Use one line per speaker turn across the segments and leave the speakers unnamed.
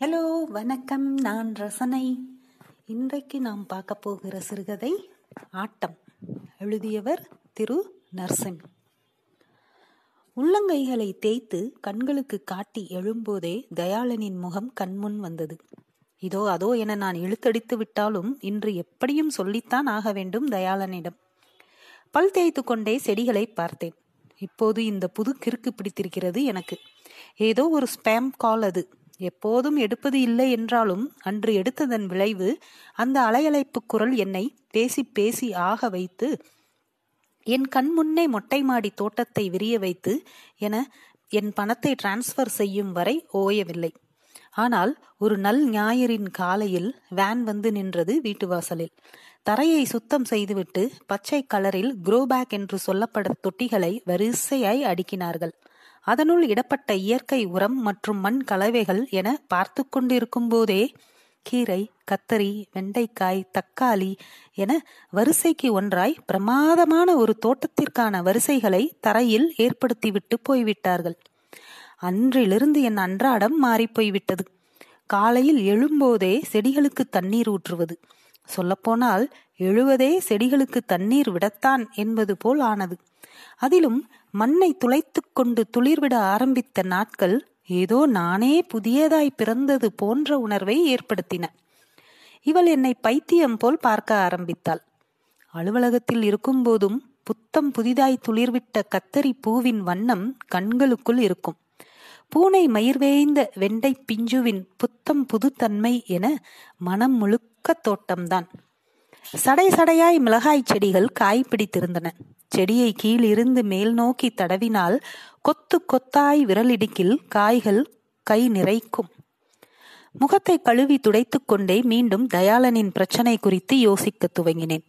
Hello வணக்கம். நான் ரசனை. இன்றைக்கு நாம் பார்க்க போகிற சிறுகதை ஆட்டம். எழுதியவர் திரு நர்சிம் உள்ளங்கைகளை தேய்த்து கண்களுக்கு காட்டி எழும்போதே தயாளனின் முகம் கண்முன் வந்தது. இதோ அதோ என நான் இழுத்தடித்து விட்டாலும் இன்று எப்படியும் சொல்லித்தான் ஆக வேண்டும் தயாளனிடம். பல் தேய்த்து கொண்டே செடிகளை பார்த்தேன். இப்போது இந்த புது கிறுக்கு பிடித்திருக்கிறது எனக்கு. ஏதோ ஒரு ஸ்பேம் கால் அது. எப்போதும் எடுப்பது இல்லை என்றாலும் அன்று எடுத்ததன் விளைவு அந்த அலையலைப்பு குரல் என்னை பேசி பேசி ஆக வைத்து என் கண் முன்னே மொட்டை மாடி தோட்டத்தை விரிய வைத்து என என் பணத்தை டிரான்ஸ்ஃபர் செய்யும் வரை ஓயவில்லை. ஆனால் ஒரு நல் ஞாயிறின் காலையில் வேன் வந்து நின்றது வீட்டு வாசலில் தரையை சுத்தம் செய்துவிட்டு பச்சை கலரில் குரோபேக் என்று சொல்லப்பட தொட்டிகளை வரிசையாய் அடுக்கினார்கள். அதனுள் இடப்பட்ட இயற்கை உரம் மற்றும் மண் கலவைகள் என பார்த்து கொண்டிருக்கும் போதே கீரை கத்தரி வெண்டைக்காய் தக்காளி என வரிசைக்கு ஒன்றாய் பிரமாதமான ஒரு தோட்டத்திற்கான வரிசைகளை தரையில் ஏற்படுத்திவிட்டு போய்விட்டார்கள். அன்றிலிருந்து என் அன்றாடம் மாறிப்போய்விட்டது காலையில் எழும்போதே செடிகளுக்கு தண்ணீர் ஊற்றுவது. சொல்லப்போனால் எழுவதே செடிகளுக்கு தண்ணீர் விடத்தான் என்பது போல் ஆனது. அதிலும் மண்ணை துளைத்து கொண்டு துளிர்விட ஆரம்பித்த நாட்கள் ஏதோ நானே புதியதாய் பிறந்தது போன்ற உணர்வை ஏற்படுத்தின. இவள் என்னை பைத்தியம் போல் பார்க்க ஆரம்பித்தாள். அலுவலகத்தில் இருக்கும்போதும் புத்தம் புதிதாய் துளிர்விட்ட கத்தரி பூவின் வண்ணம் கண்களுக்குள் இருக்கும். பூனை மயிர்வேய்ந்த வெண்டை பிஞ்சுவின் புத்தம் புதுத்தன்மை என மனம் முழுக்க தோட்டம்தான். சடை சடையாய் மிளகாய் செடிகள் காய் பிடித்திருந்தன. செடியை கீழிருந்து மேல் நோக்கி தடவினால் கொத்து கொத்தாய் விரலிடுக்கில் காய்கள் கை நிறைக்கும். முகத்தை கழுவி துடைத்துக் கொண்டே மீண்டும் தயாளனின் பிரச்சனை குறித்து யோசிக்க துவங்கினேன்.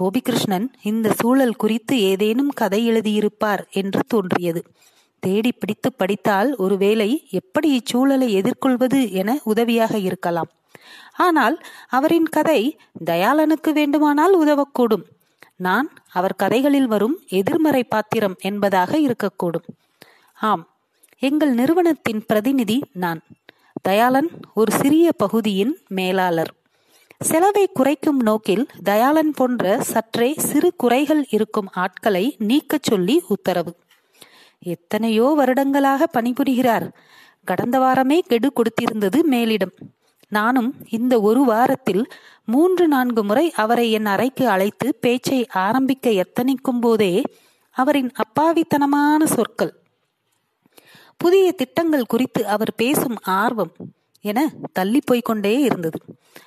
கோபிகிருஷ்ணன் இந்த சூழல் குறித்து ஏதேனும் கதை எழுதியிருப்பார் என்று தோன்றியது. தேடி பிடித்து படித்தால் ஒருவேளை எப்படி இச்சூழலை எதிர்கொள்வது என உதவியாக இருக்கலாம். ஆனால் அவரின் கதை தயாளனுக்கு வேண்டுமானால் உதவக்கூடும். நான் அவர் கதைகளில் வரும் எதிர்மறை பாத்திரம் என்பதாக இருக்கக்கூடும். ஆம் எங்கள் நிறுவனத்தின் பிரதிநிதி நான். தயாளன் ஒரு சிறிய பகுதியின் மேலாளர். செலவை குறைக்கும் நோக்கில் தயாளன் போன்ற சற்றே சிறு குறைகள் இருக்கும் ஆட்களை நீக்கச் சொல்லி உத்தரவு. எத்தனையோ வருடங்களாக பணிபுரிகிறார். கடந்த வாரமே கெடு கொடுத்திருந்தது மேலிடம். நானும் இந்த ஒரு வாரத்தில் மூன்று நான்கு முறை அவரை என் அறைக்கு அழைத்து பேச்சை ஆரம்பிக்க எத்தனிக்கும் போதே அவரின் அப்பாவித்தனமான சொற்கள் புதிய திட்டங்கள் குறித்து அவர் பேசும் ஆர்வம் என தள்ளி போய்கொண்டே இருந்தது.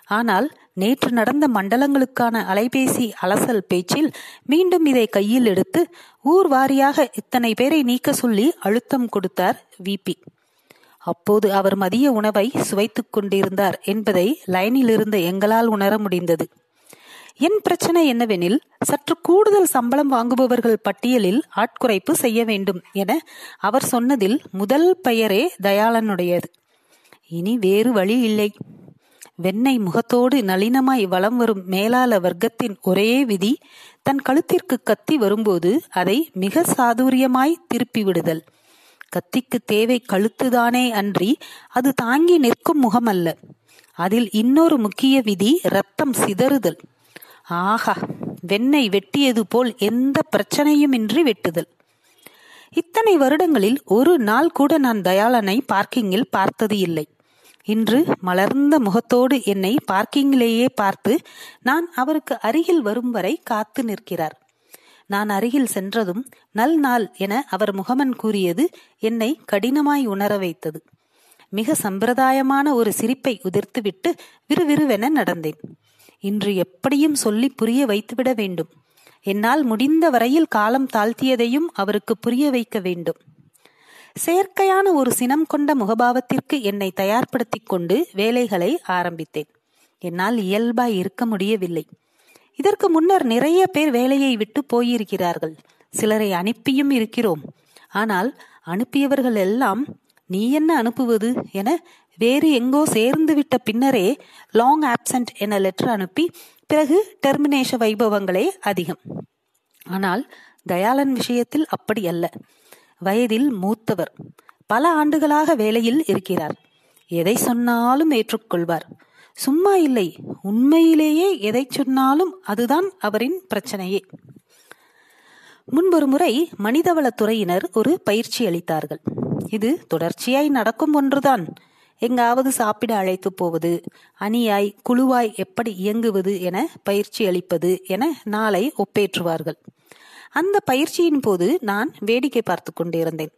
ஆனால் நேற்று நடந்த மண்டலங்களுக்கான அலைபேசி அலசல் பேச்சில் மீண்டும் இதை கையில் எடுத்து ஊர் வாரியாக இத்தனை பேரை நீக்க சொல்லி அழுத்தம் கொடுத்தார் விபி அப்போது அவர் மதிய உணவை சுவைத்துக் கொண்டிருந்தார் என்பதை லைனில் இருந்த எங்களால் உணர முடிந்தது. என் பிரச்சனை என்னவெனில் சற்று கூடுதல் சம்பளம் வாங்குபவர்கள் பட்டியலில் ஆட்குறைப்பு செய்ய வேண்டும் என அவர் சொன்னதில் முதல் பெயரே தயாளனுடையது. இனி வேறு வழி இல்லை. வெண்ணெய் முகத்தோடு நளினமாய் வலம் வரும் மேலாள வர்க்கத்தின் ஒரே விதி தன் கழுத்திற்கு கத்தி வரும்போது அதை மிக சாதுரியமாய் திருப்பி விடுதல் கத்திக்கு தேவை கழுத்துதானே அன்றி அது தாங்கி நிற்கும் முகமல்ல. அதில் இன்னொரு முக்கிய விதி ரத்தம் சிதறுதல். ஆஹா வெண்ணெய் வெட்டியது போல் எந்த பிரச்சனையுமின்றி வெட்டுதல். இத்தனை வருடங்களில் ஒரு நாள் கூட நான் தயாளனை பார்க்கிங்கில் பார்த்தது இல்லை. இன்று மலர்ந்த முகத்தோடு என்னை பார்க்கிங்கிலேயே பார்த்து நான் அவருக்கு அருகில் வரும் வரை காத்து நிற்கிறார். நான் அருகில் சென்றதும் நல் நாள் என அவர் முகமன் கூறியது என்னை கடினமாய் உணர வைத்தது. மிக சம்பிரதாயமான ஒரு சிரிப்பை உதிர்த்துவிட்டு விறுவிறுவென நடந்தேன். இன்று எப்படியும் சொல்லி புரிய வைத்துவிட வேண்டும். என்னால் முடிந்த வரையில் காலம் தாழ்த்தியதையும் அவருக்கு புரிய வைக்க வேண்டும். செயற்கையான ஒரு சினம் கொண்ட முகபாவத்திற்கு என்னை தயார்படுத்திக் கொண்டு வேலைகளை ஆரம்பித்தேன். என்னால் இயல்பாய் இருக்க முடியவில்லை. இதற்கு முன்னர் நிறைய பேர் வேலையை விட்டு போயிருக்கிறார்கள். சிலரை அனுப்பியும் இருக்கிறோம். ஆனால் அனுப்பியவர்கள் எல்லாம் நீ என்ன அனுப்புவது? என வேறு எங்கோ சேர்ந்து விட்ட பின்னரே லாங் ஆப்சண்ட் என லெட்டர் அனுப்பி பிறகு டெர்மினேஷ வைபவங்களே அதிகம். ஆனால் தயாளன் விஷயத்தில் அப்படி அல்ல. வயதில் மூத்தவர். பல ஆண்டுகளாக வேலையில் இருக்கிறார். எதை சொன்னாலும் ஏற்றுக்கொள்வார். சும்மா இல்லை. உண்மையிலேயே எதை சொன்னாலும் அதுதான் அவரின் பிரச்சனையே. முன்பொரு முறை மனிதவளத்துறையினர் ஒரு பயிற்சி அளித்தார்கள். இது தொடர்ச்சியாய் நடக்கும் ஒன்றுதான். எங்காவது சாப்பிட அழைத்து போவது அணியாய் குழுவாய் எப்படி இயங்குவது என பயிற்சி அளிப்பது என நாளை ஒப்பேற்றுவார்கள். அந்த பயிற்சியின் போது நான் வேடிக்கை பார்த்து கொண்டிருந்தேன்.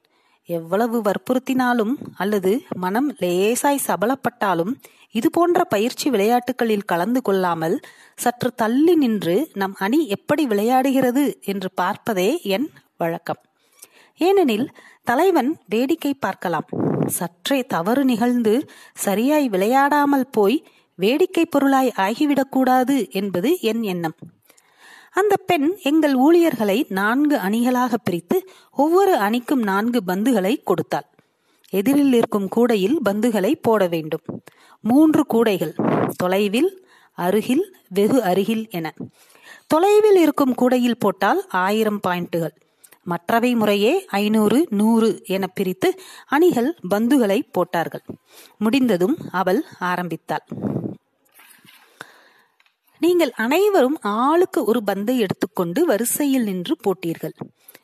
எவ்வளவு வற்புறுத்தினாலும் அல்லது மனம் லேசாய் சபலப்பட்டாலும் இது போன்ற பயிற்சி விளையாட்டுகளில் கலந்து கொள்ளாமல் சற்று தள்ளி நின்று நம் அணி எப்படி விளையாடுகிறது என்று பார்ப்பதே என் வழக்கம். ஏனெனில் தலைவன் வேடிக்கை பார்க்கலாம். சற்றே தவறு நிகழ்ந்து சரியாய் விளையாடாமல் போய் வேடிக்கை பொருளாய் ஆகிவிடக்கூடாது என்பது என் எண்ணம். அந்த பெண் எங்கள் ஊழியர்களை நான்கு அணிகளாக பிரித்து ஒவ்வொரு அணிக்கும் நான்கு பந்துகளை கொடுத்தாள். எதிரில் இருக்கும் கூடையில் பந்துகளை போட வேண்டும். மூன்று கூடைகள் தொலைவில் அருகில் வெகு அருகில் என. தொலைவில் இருக்கும் கூடையில் போட்டால் ஆயிரம் பாயிண்ட்டுகள். மற்றவை முறையே ஐநூறு நூறு என பிரித்து அணிகள் பந்துகளை போட்டார்கள். முடிந்ததும் அவள் ஆரம்பித்தாள். நீங்கள் அனைவரும் ஆளுக்கு ஒரு பந்தை எடுத்துக்கொண்டு வரிசையில் நின்று போட்டீர்கள்.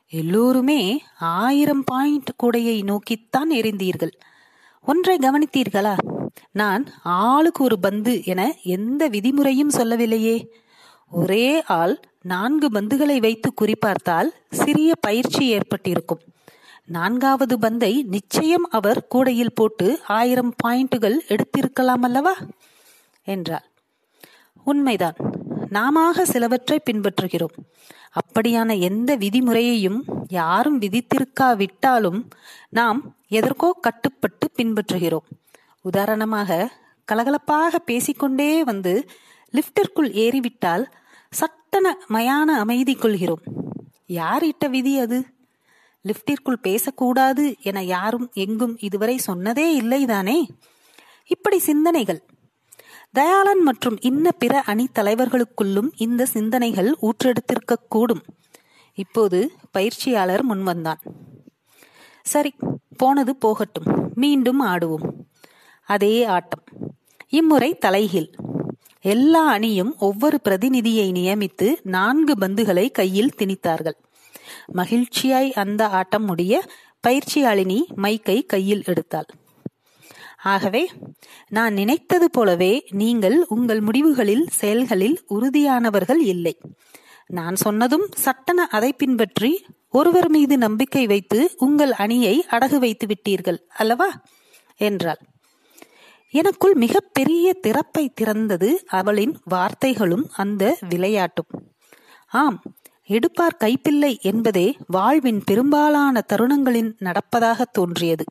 எல்லோருமே ஆயிரம் பாயிண்ட் கூடையை நோக்கித்தான் எறிந்தீர்கள் ஒன்றை கவனித்தீர்களா? நான் ஆளுக்கு ஒரு பந்து என எந்த விதிமுறையும் சொல்லவில்லையே. ஒரே ஆள் நான்கு பந்துகளை வைத்து குறிப்பார்த்தால் சிறிய பயிற்சி ஏற்பட்டிருக்கும். நான்காவது பந்தை நிச்சயம் அவர் கூடையில் போட்டு ஆயிரம் பாயிண்டுகள் எடுத்திருக்கலாம் அல்லவா? என்றாள். உண்மைதான். நாம சிலவற்றை பின்பற்றுகிறோம். அப்படியான எந்த விதிமுறையையும் யாரும் விதித்திருக்காவிட்டாலும் நாம் எதற்கோ கட்டுப்பட்டு பின்பற்றுகிறோம். உதாரணமாக கலகலப்பாக பேசிக்கொண்டே வந்து லிப்டிற்குள் ஏறிவிட்டால் சட்டன மயான அமைதி கொள்கிறோம். யார் இட்ட விதி அது? லிப்டிற்குள் பேசக்கூடாது என யாரும் எங்கும் இதுவரை சொன்னதே இல்லைதானே? இப்படி சிந்தனைகள் தயாளன் மற்றும் இன்ன பிற அணி தலைவர்களுக்குள்ளும் இந்த சிந்தனைகள் ஊற்றெடுத்திருக்க கூடும். இப்போது பயிற்சியாளர் முன்வந்தான் சரி போனது போகட்டும். மீண்டும் ஆடுவோம். அதே ஆட்டம். இம்முறை தலைகீழ். எல்லா அணியும் ஒவ்வொரு பிரதிநிதியை நியமித்து நான்கு பந்துகளை கையில் திணித்தார்கள். மகிழ்ச்சியாய் அந்த ஆட்டம் முடிய பயிற்சியாளினி மைக்கை கையில் எடுத்தாள். ஆகவே நான் நினைத்தது போலவே நீங்கள் உங்கள் முடிவுகளில் செயல்களில் உறுதியானவர்கள் இல்லை. நான் சொன்னதும் சட்டன அதை பின்பற்றி ஒருவர் மீது நம்பிக்கை வைத்து உங்கள் அணியை அடகு வைத்து விட்டீர்கள் அல்லவா? என்றாள். எனக்குள் மிக பெரிய திறப்பை திறந்தது அவளின் வார்த்தைகளும் அந்த விளையாட்டும். ஆம் எடுப்பார் கைப்பிள்ளை என்பதே வாழ்வின் பெரும்பாலான தருணங்களின் நடப்பதாக தோன்றியது.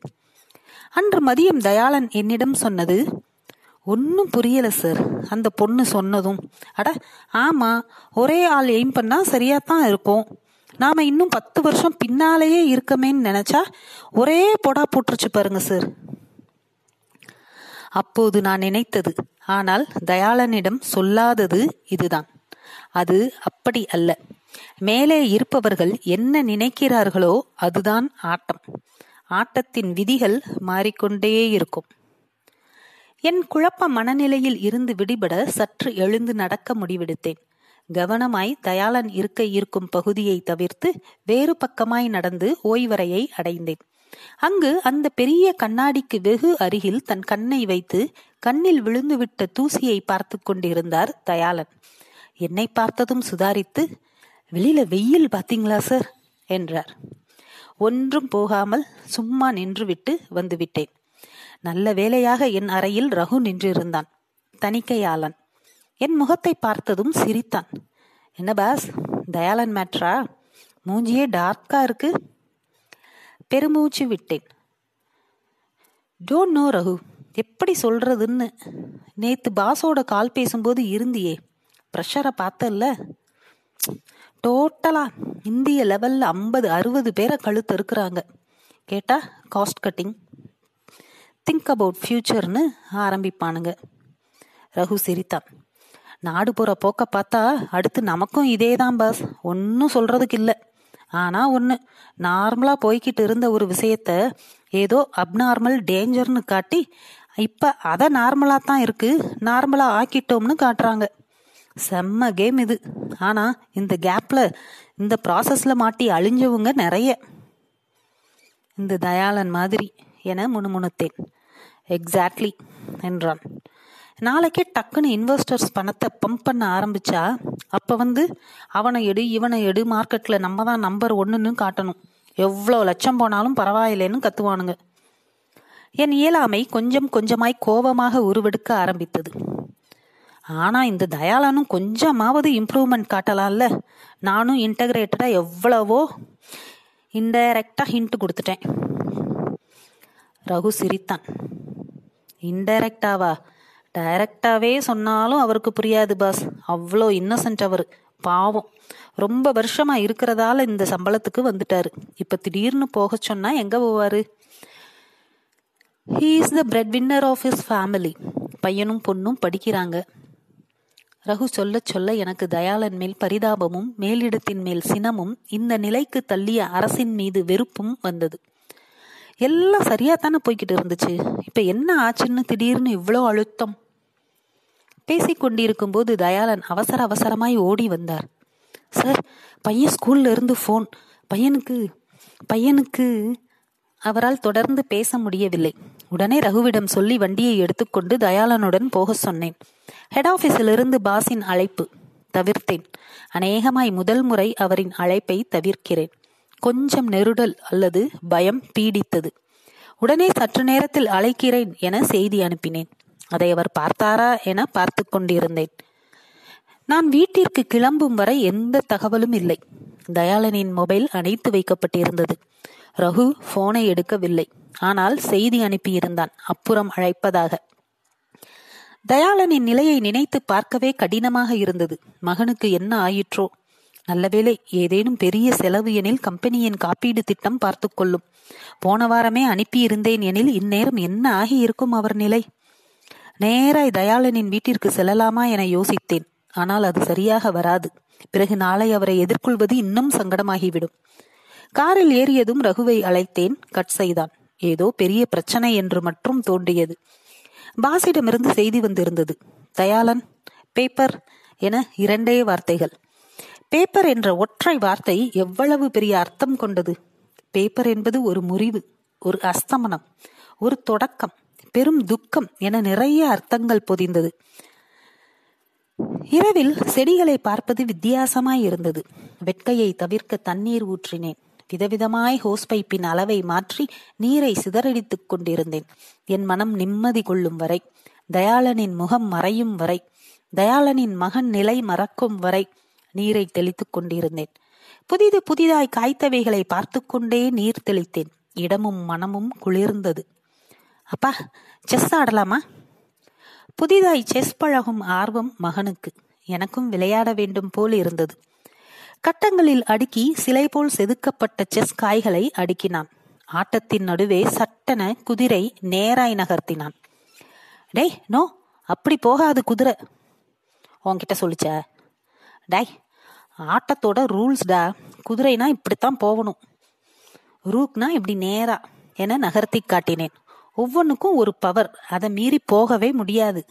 அன்று மதியம் தயாளன் என்னிடம் சொன்னது ஒன்றும் புரியல சார் அந்த பொண்ணு சொன்னதும் அட ஆமா ஒரே ஆள் எய்ம் பண்ணா சரியாத்தான் இருக்கும். நாம இன்னும் பத்து வருஷம் பின்னாலேயே இருக்கமேன்னு நினைச்சா ஒரே பொடா போட்டுருச்சு பாருங்க சார் அப்போது நான் நினைத்தது ஆனால் தயாளனிடம் சொல்லாதது இதுதான். அது அப்படி அல்ல. மேலே இருப்பவர்கள் என்ன நினைக்கிறார்களோ அதுதான் ஆட்டம். ஆட்டத்தின் விதிகள் மாறிக்கொண்டே இருக்கும். என் குழப்ப மனநிலையில் இருந்து விடுபட சற்று எழுந்து நடக்க முடிவெடுத்தேன். கவனமாய் தயாளன் இருக்க இருக்கும் பகுதியை தவிர்த்து வேறு பக்கமாய் நடந்து ஓய்வறையை அடைந்தேன். அங்கு அந்த பெரிய கண்ணாடிக்கு வெகு அருகில் தன் கண்ணை வைத்து கண்ணில் விழுந்துவிட்ட தூசியை பார்த்து கொண்டிருந்தார் தயாளன். என்னை பார்த்ததும் சுதாரித்து வெளியில வெயில் பாத்தீங்களா சார்? என்றார். ஒன்றும் போகாமல் சும்மா நின்றுவிட்டு வந்துவிட்டேன். நல்ல வேலையாக என் அறையில் ரகு நின்றிருந்தான். தணிக்கையாளன். என் முகத்தை பார்த்ததும் சிரித்தான். என்ன பாஸ்? தயாளன் மேட்ரா? மூஞ்சியே டார்க்கா இருக்கு. பெருமூச்சு விட்டேன். Don't know Raghu. எப்படி சொல்றதுன்னு? நேத்து பாஸோட கால் பேசும்போது இருந்தியே. ப்ரெஷரை பார்த்தல்ல. டோட்டலா இந்திய லெவல்ல ஐம்பது அறுபது பேரை கழுத்து இருக்கிறாங்க. கேட்டா காஸ்ட் கட்டிங் திங்க் அபவுட் ஃபியூச்சர்னு ஆரம்பிப்பானுங்க. ரகு சிரித்தான் நாடு போற போக்க பார்த்தா அடுத்து நமக்கும் இதே தான் பாஸ் ஒன்னும் சொல்றதுக்கு இல்லை. ஆனா ஒண்ணு நார்மலா போய்கிட்டு இருந்த ஒரு விஷயத்த ஏதோ அப்நார்மல் டேஞ்சர்னு காட்டி இப்ப அதை நார்மலா தான் இருக்கு. நார்மலா ஆக்கிட்டோம்னு காட்டுறாங்க. செம்ம கேம் இது. ஆனா இந்த கேப்ல இந்த ப்ராசஸ்ல மாட்டி அழிஞ்சவங்க நிறைய. இந்த தயாளன் மாதிரி என முணுமுணுத்தேன். எக்ஸாக்ட்லி என்றான். நாளைக்கே டக்குன்னு இன்வெஸ்டர்ஸ் பணத்தை பம்ப் பண்ண ஆரம்பிச்சா அப்ப வந்து அவனை எடு இவனை எடு மார்க்கெட்ல நம்ம தான் நம்பர் ஒன்னுன்னு காட்டணும். எவ்வளோ லட்சம் போனாலும் பரவாயில்லைன்னு கத்துவானுங்க. என் இயலாமை கொஞ்சம் கொஞ்சமாய் கோபமாக உருவெடுக்க ஆரம்பித்தது. ஆனா இந்த தயாளனும் கொஞ்சமாவது இம்ப்ரூவ்மெண்ட் காட்டலாம்ல. நானும் இன்டகிரேட்டடா எவ்வளவோ இன்டைரக்டா ஹிண்ட் கொடுத்துட்டேன். ரகு சிரித்தான். இன்டைரக்டாவா டைரக்டாவே சொன்னாலும் அவருக்கு புரியாது பாஸ் அவ்வளோ இன்னசென்ட் அவர். பாவம். ரொம்ப வருஷமா இருக்கிறதால இந்த சம்பளத்துக்கு வந்துட்டாரு. இப்ப திடீர்னு போக சொன்னா எங்க போவாரு? He is the bread winner of his family பையனும் பொண்ணும் படிக்கிறாங்க. ரகு சொல்ல சொல்ல எனக்கு தயாளன் மேல் பரிதாபமும் மேலிடத்தின் மேல் சினமும் இந்த நிலைக்கு தள்ளிய அரசின் மீது வெறுப்பும் வந்தது. எல்லாம் சரியா தானே போய்கிட்டு இருந்துச்சு. இப்ப என்ன ஆச்சுன்னு திடீர்னு இவ்வளோ அழுத்தம்? பேசிக்கொண்டிருக்கும் போது தயாளன் அவசர அவசரமாய் ஓடி வந்தார். சார் பையன் ஸ்கூல்ல இருந்து ஃபோன். பையனுக்கு பையனுக்கு அவரால் தொடர்ந்து பேச முடியவில்லை. உடனே ரகுவிடம் சொல்லி வண்டியை எடுத்துக்கொண்டு தயாளனுடன் போக சொன்னேன். ஹெட் ஆபீஸிலிருந்து பாஸின் அழைப்பு. தவிர்த்தேன். அநேகமாய் முதல் முறை அவரின் அழைப்பை தவிர்க்கிறேன். கொஞ்சம் நெருடல் அல்லது பயம் பீடித்தது. உடனே சற்று நேரத்தில் அழைக்கிறேன் என செய்தி அனுப்பினேன். அதை அவர் பார்த்தாரா என பார்த்து கொண்டிருந்தேன். நான் வீட்டிற்கு கிளம்பும் வரை எந்த தகவலும் இல்லை. தயாளனின் மொபைல் அணைத்து வைக்கப்பட்டிருந்தது. ரகு போனை எடுக்கவில்லை. ஆனால் செய்தி அனுப்பியிருந்தான் அப்புறம் அழைப்பதாக. தயாளனின் நிலையை நினைத்து பார்க்கவே கடினமாக இருந்தது. மகனுக்கு என்ன ஆயிற்றோ? நல்லவேளை ஏதேனும் பெரிய செலவு எனில் கம்பெனியின் காப்பீடு திட்டம் பார்த்து கொள்ளும். போன வாரமே அனுப்பியிருந்தேன் எனில் இந்நேரம் என்ன ஆகி இருக்கும் அவர் நிலை? நேராய் தயாளனின் வீட்டிற்கு செல்லலாமா என யோசித்தேன். ஆனால் அது சரியாக வராது. பிறகு நாளை அவரை எதிர்கொள்வது இன்னும் சங்கடமாகிவிடும். காரில் ஏறியதும் ரகுவை அழைத்தேன். கட் செய்தான். ஏதோ பெரிய பிரச்சனை என்று மட்டும் தோன்றியது. பாசிடமிருந்து செய்தி வந்திருந்தது. தயாளன் பேப்பர் என இரண்டே வார்த்தைகள். பேப்பர் என்ற ஒற்றை வார்த்தை எவ்வளவு பெரிய அர்த்தம் கொண்டது? பேப்பர் என்பது ஒரு முறிவு ஒரு அஸ்தமனம் ஒரு தொடக்கம் பெரும் துக்கம் என நிறைய அர்த்தங்கள் பொதிந்தது. இரவில் செடிகளை பார்ப்பது வித்தியாசமாய் இருந்தது. வெட்கையை தவிர்க்க தண்ணீர் ஊற்றினேன். விதவிதமாய் ஹோஸ் பைப்பின் அளவை மாற்றி நீரை சிதறடித்துக் கொண்டிருந்தேன். என் மனம் நிம்மதி கொள்ளும் வரை தயாளனின் முகம் மறையும் வரை தயாளனின் மகன் நிலை மறக்கும் வரை நீரை தெளித்துக் கொண்டிருந்தேன். புதிது புதிதாய் காய்த்தவைகளை பார்த்து கொண்டே நீர் தெளித்தேன். இடமும் மனமும் குளிர்ந்தது. அப்பா செஸ் ஆடலாமா? புதிதாய் செஸ் பழகும் ஆர்வம் மகனுக்கு. எனக்கும் விளையாட வேண்டும் போல் இருந்தது. கட்டங்களில் அடுக்கி சிலை போல் செதுக்கப்பட்ட செஸ் காய்களை அடுக்கினான். ஆட்டத்தின் நடுவே சட்டென குதிரை நேராய் நகர்த்தினான். டேய் நோ அப்படி போகாது குதிரை உன்கிட்ட சொல்லிச்ச. டாய் ஆட்டத்தோட ரூல்ஸ்டா குதிரைனா இப்படித்தான் போகணும். ரூக்னா இப்படி நேரா என நகர்த்தி காட்டினேன். ஒவ்வொன்றுக்கும் ஒரு பவர் அதை மீறி போகவே முடியாது.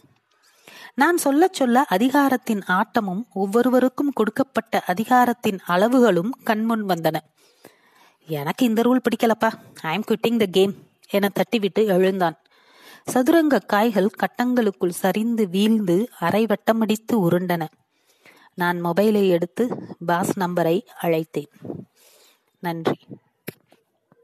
நான் சொல்ல சொல்ல அதிகாரத்தின் ஆட்டமும் ஒவ்வொருவருக்கும் கொடுக்கப்பட்ட அதிகாரத்தின் அளவுகளும் கண்முன் வந்தன. எனக்கு இந்த rule பிடிக்கலப்பா. I am quitting the game என தட்டிவிட்டு எழுந்தான். சதுரங்க காய்கள் கட்டங்களுக்குள் சரிந்து வீழ்ந்து அரை வட்டமடித்து உருண்டன. நான் மொபைலை எடுத்து பாஸ் நம்பரை அழைத்தேன். நன்றி.